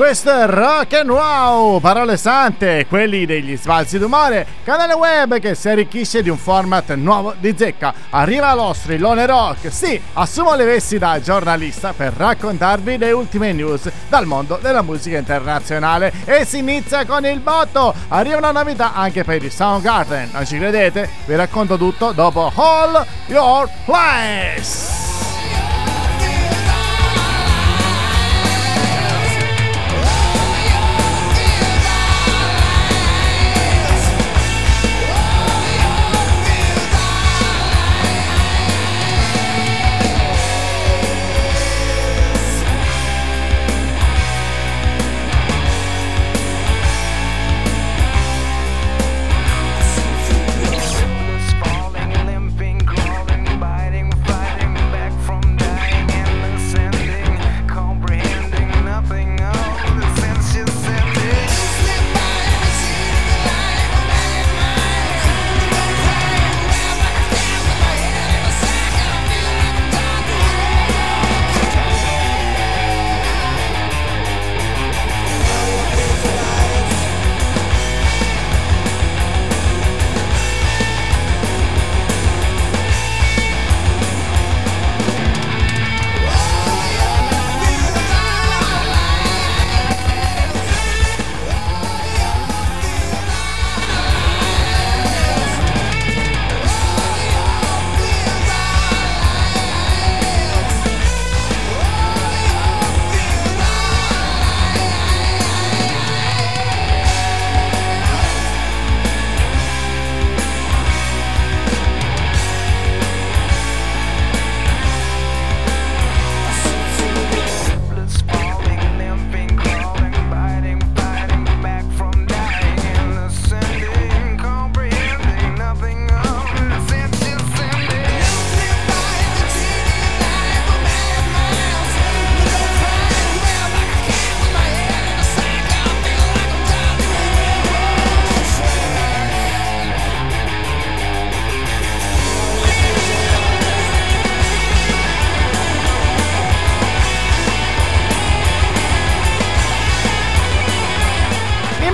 Questo è Rock and Wow, parole sante, quelli degli sbalzi d'umore, canale web che si arricchisce di un format nuovo di zecca. Arriva lo strillone rock, sì, assumo le vesti da giornalista per raccontarvi le ultime news dal mondo della musica internazionale e si inizia con il botto. Arriva una novità anche per il Soundgarden, non ci credete? Vi racconto tutto dopo All Your Place.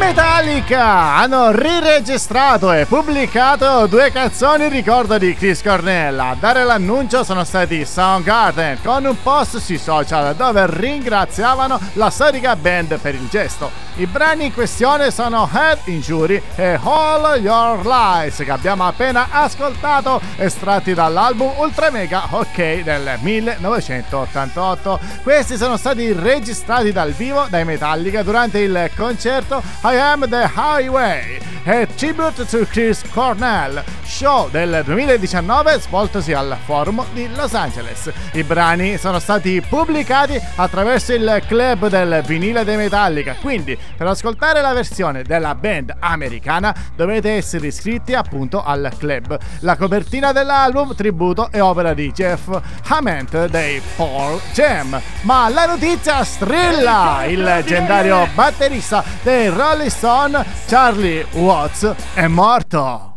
Metallica hanno riregistrato e pubblicato due canzoni ricordo di Chris Cornell. A dare l'annuncio sono stati Soundgarden con un post sui social dove ringraziavano la storica band per il gesto. I brani in questione sono Head Injury e All Your Lies che abbiamo appena ascoltato estratti dall'album Ultra Mega OK del 1988. Questi sono stati registrati dal vivo dai Metallica durante il concerto I Am the Highway e Tribute to Chris Cornell, show del 2019 svoltosi al Forum di Los Angeles. I brani sono stati pubblicati attraverso il club del vinile dei Metallica, quindi per ascoltare la versione della band americana dovete essere iscritti appunto al club. La copertina dell'album tributo è opera di Jeff Hammond dei Paul Jam. Ma la notizia strilla! Il leggendario batterista dei Rolling Stone, Charlie Watts, è morto.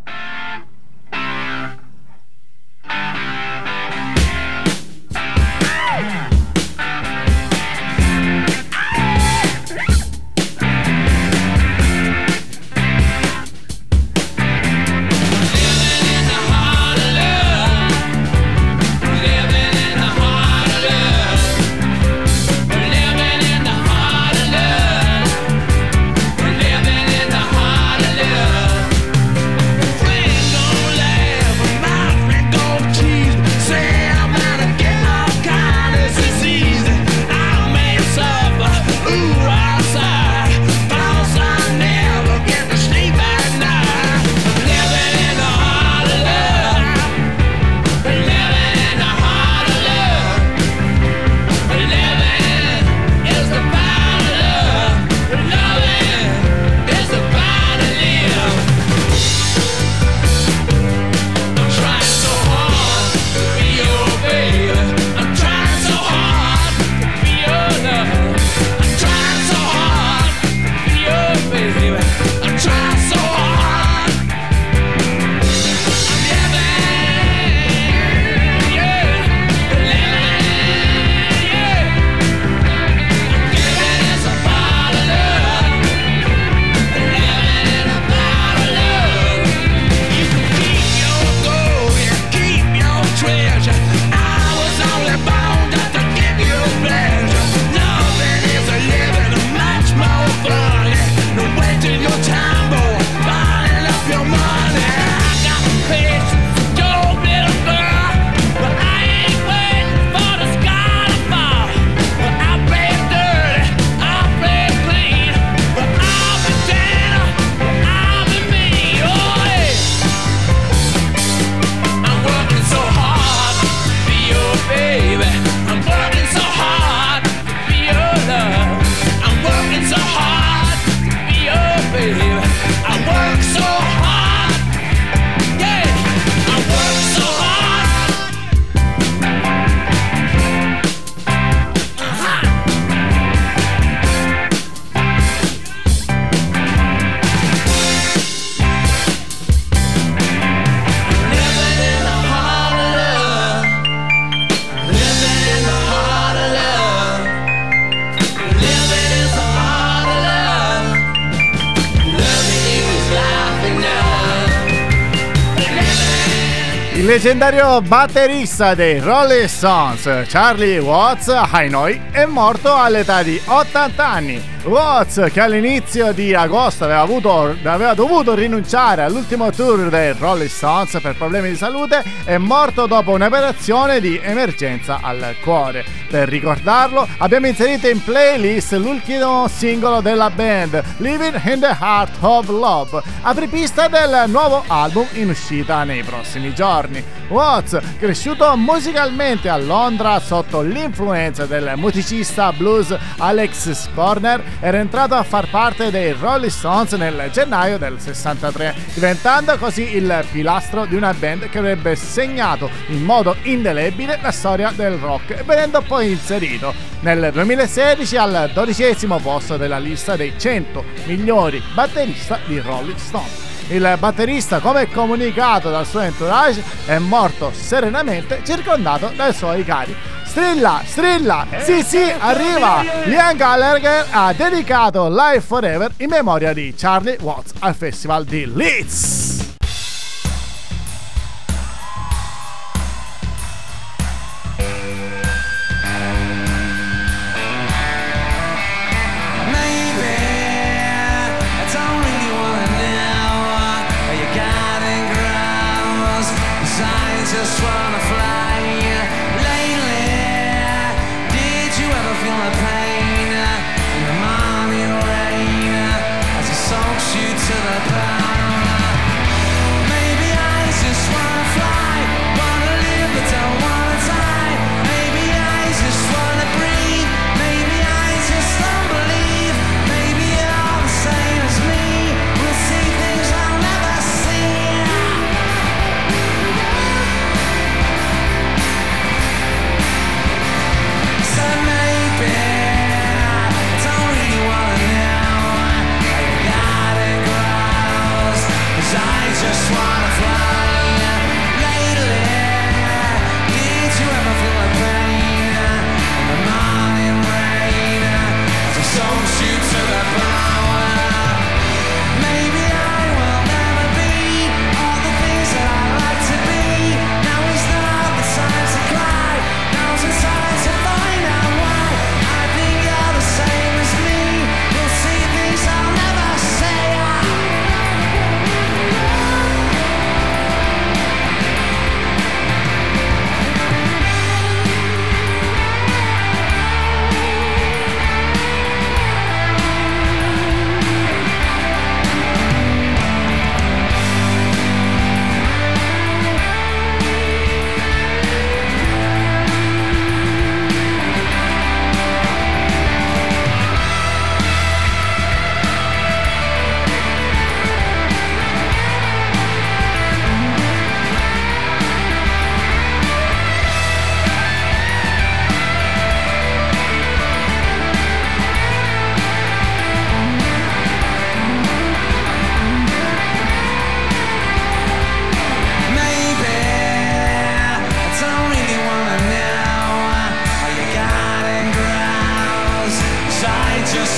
Leggendario batterista dei Rolling Stones, Charlie Watts, ai noi, è morto all'età di 80 anni. Watts, che all'inizio di agosto aveva, avuto, aveva, dovuto rinunciare all'ultimo tour dei Rolling Stones per problemi di salute, è morto dopo un'operazione di emergenza al cuore. Per ricordarlo, abbiamo inserito in playlist l'ultimo singolo della band, Living in the Heart of Love, apripista del nuovo album in uscita nei prossimi giorni. Watts, cresciuto musicalmente a Londra sotto l'influenza del musicista blues Alex Corner, era entrato a far parte dei Rolling Stones nel gennaio del 63, diventando così il pilastro di una band che avrebbe segnato in modo indelebile la storia del rock venendo poi inserito nel 2016 al dodicesimo posto della lista dei 100 migliori batterista di Rolling Stones. Il batterista, come comunicato dal suo entourage, è morto serenamente circondato dai suoi cari. Strilla, strilla, sì sì, arriva! Liam Gallagher ha dedicato Life Forever in memoria di Charlie Watts al festival di Leeds.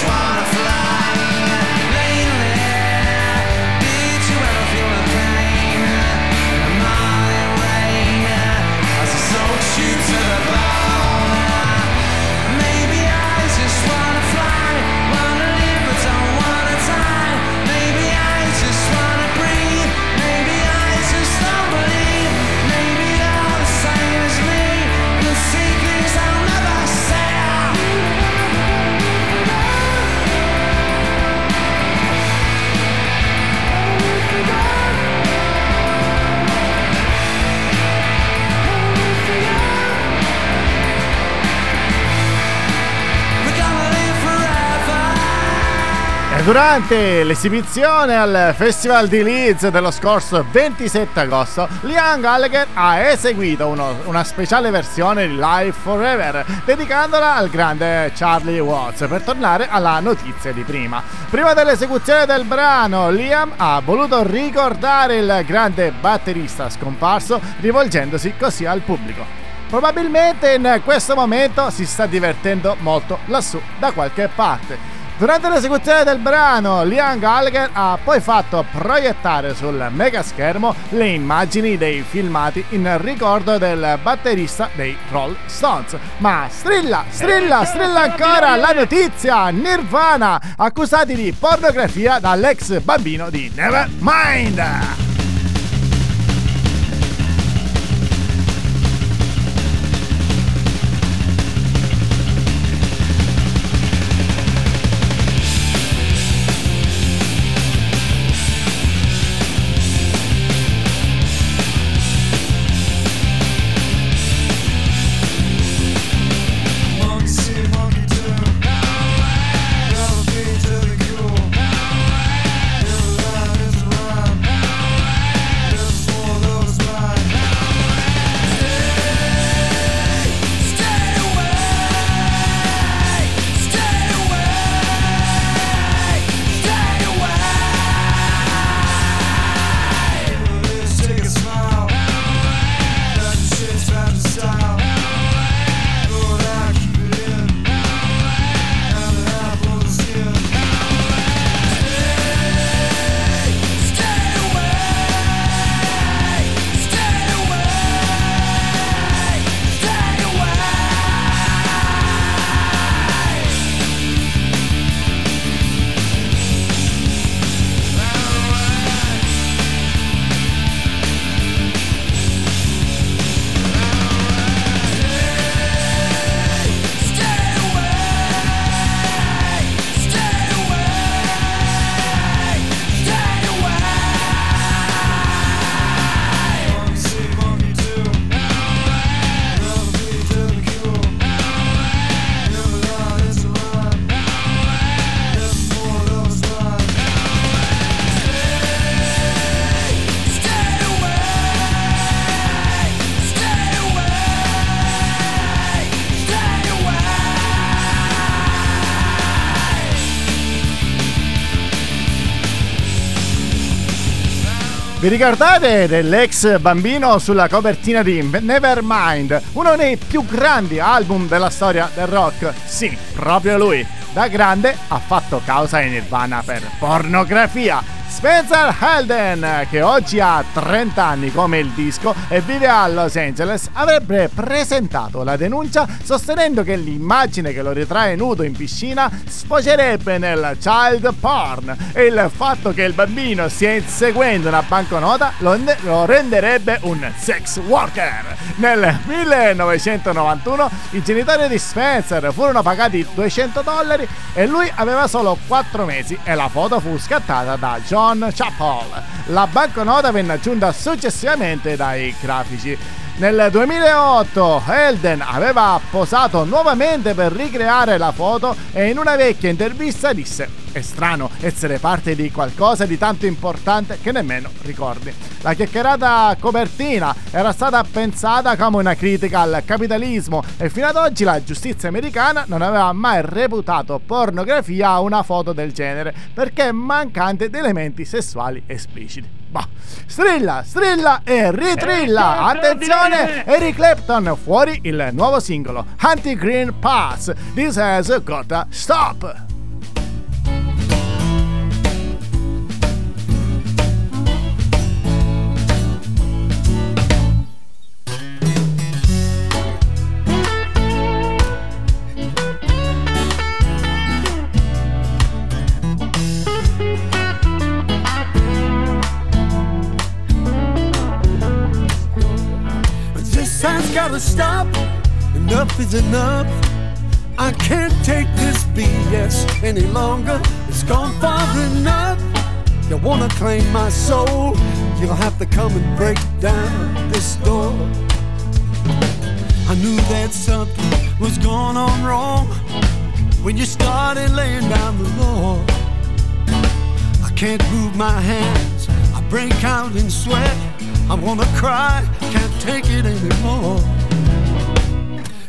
That's. Durante l'esibizione al Festival di Leeds dello scorso 27 agosto, Liam Gallagher ha eseguito uno, una speciale versione di Live Forever, dedicandola al grande Charlie Watts, per tornare alla notizia di prima. Prima dell'esecuzione del brano, Liam ha voluto ricordare il grande batterista scomparso, rivolgendosi così al pubblico. Probabilmente in questo momento si sta divertendo molto lassù da qualche parte Durante l'esecuzione del brano, Liam Gallagher ha poi fatto proiettare sul megaschermo le immagini dei filmati in ricordo del batterista dei Roll Stones. Ma strilla, strilla, strilla ancora la notizia! Nirvana, accusati di pornografia dall'ex bambino di Nevermind! Vi ricordate dell'ex bambino sulla copertina di Nevermind, uno dei più grandi album della storia del rock? Sì, proprio lui. Da grande ha fatto causa in Nirvana per pornografia Spencer Helden, che oggi ha 30 anni come il disco e vive a Los Angeles, avrebbe presentato la denuncia sostenendo che l'immagine che lo ritrae nudo in piscina sfocerebbe nel child porn e il fatto che il bambino stia inseguendo una banconota lo, lo renderebbe un sex worker. Nel 1991 i genitori di Spencer furono pagati 200 dollari e lui aveva solo 4 mesi e la foto fu scattata da John John Chappell. La banconota venne aggiunta successivamente dai grafici. Nel 2008 Elden aveva posato nuovamente per ricreare la foto e in una vecchia intervista disse è strano essere parte di qualcosa di tanto importante che nemmeno ricordi. La chiacchierata copertina era stata pensata come una critica al capitalismo e fino ad oggi la giustizia americana non aveva mai reputato pornografia una foto del genere perché mancante di elementi sessuali espliciti. Bah. Strilla, strilla e ritrilla! Attenzione! Eric Clapton fuori il nuovo singolo Anti-Green Pass. This has gotta stop! Is enough. I can't take this BS any longer. It's gone far enough. You wanna claim my soul? You'll have to come and break down this door. I knew that something was going on wrong when you started laying down the law. I can't move my hands, I break out in sweat. I wanna cry, can't take it anymore.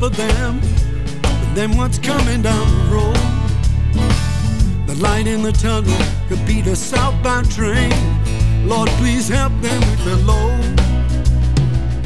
For them, and then what's coming down the road. The light in the tunnel could be the southbound train. Lord, please help them with the load.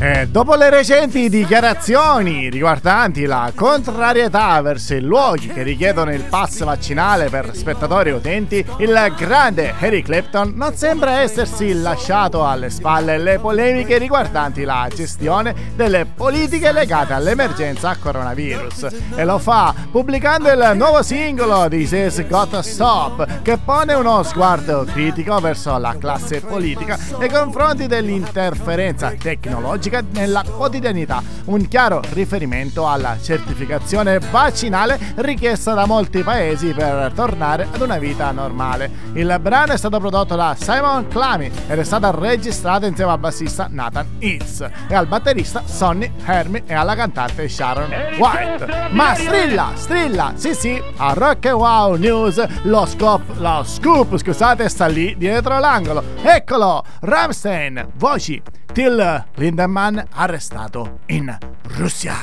E dopo le recenti dichiarazioni riguardanti la contrarietà verso i luoghi che richiedono il pass vaccinale per spettatori e utenti, il grande Eric Clapton non sembra essersi lasciato alle spalle le polemiche riguardanti la gestione delle politiche legate all'emergenza coronavirus. E lo fa pubblicando il nuovo singolo di Says Got Stop che pone uno sguardo critico verso la classe politica nei confronti dell'interferenza tecnologica nella quotidianità, un chiaro riferimento alla certificazione vaccinale richiesta da molti paesi per tornare ad una vita normale. Il brano è stato prodotto da Simon Clamy ed è stato registrato insieme al bassista Nathan Hitz e al batterista Sonny Hermy e alla cantante Sharon White. Ma strilla, strilla, sì sì, a Rock Wow News lo scoop, lo scoop, scusate, sta lì dietro l'angolo. Eccolo, Ramstein, voci Till Lindemann arrestato in Russia.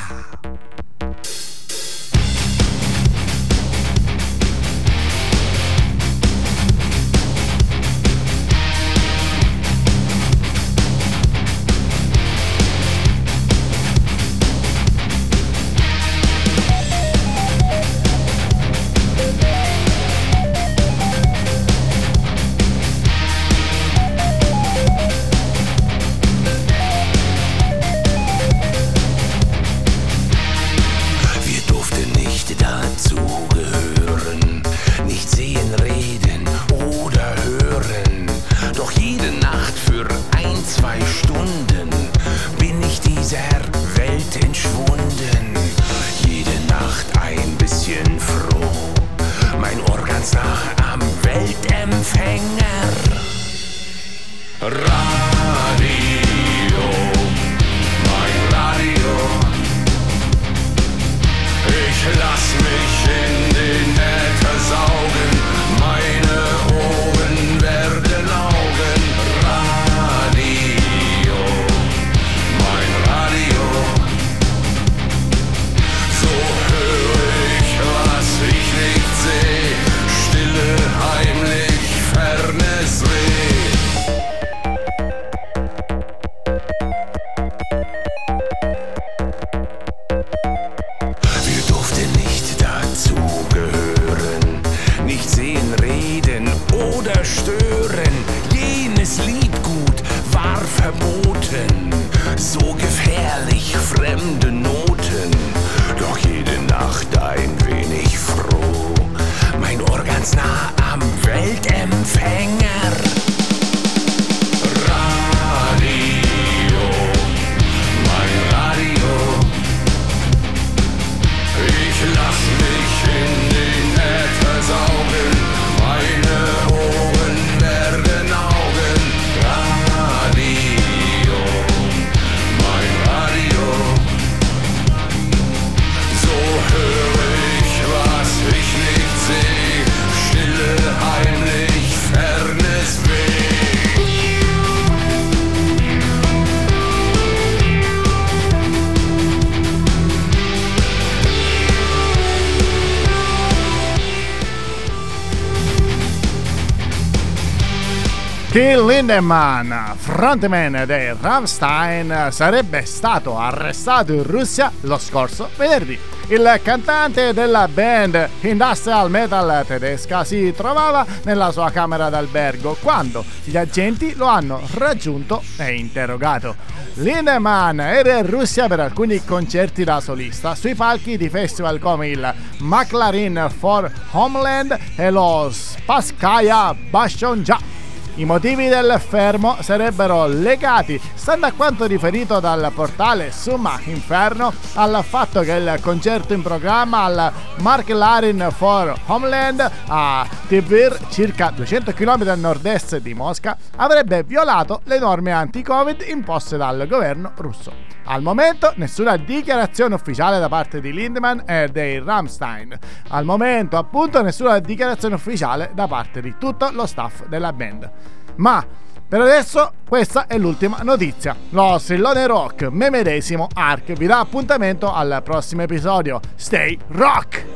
Till Lindemann, frontman dei Rammstein, sarebbe stato arrestato in Russia lo scorso venerdì. Il cantante della band industrial metal tedesca si trovava nella sua camera d'albergo quando gli agenti lo hanno raggiunto e interrogato. Lindemann era in Russia per alcuni concerti da solista sui palchi di festival come il McLaren for Homeland e lo Spaskaya Bashonja. I motivi del fermo sarebbero legati, stando a quanto riferito dal portale Summa Inferno, al fatto che il concerto in programma al Mark Larin for Homeland a Tver, circa 200 km a nord-est di Mosca, avrebbe violato le norme anti-Covid imposte dal governo russo. Al momento nessuna dichiarazione ufficiale da parte di Lindemann e dei Rammstein. Al momento appunto nessuna dichiarazione ufficiale da parte di tutto lo staff della band. Ma per adesso questa è l'ultima notizia. Lo strillone rock me medesimo Ark vi dà appuntamento al prossimo episodio. Stay rock!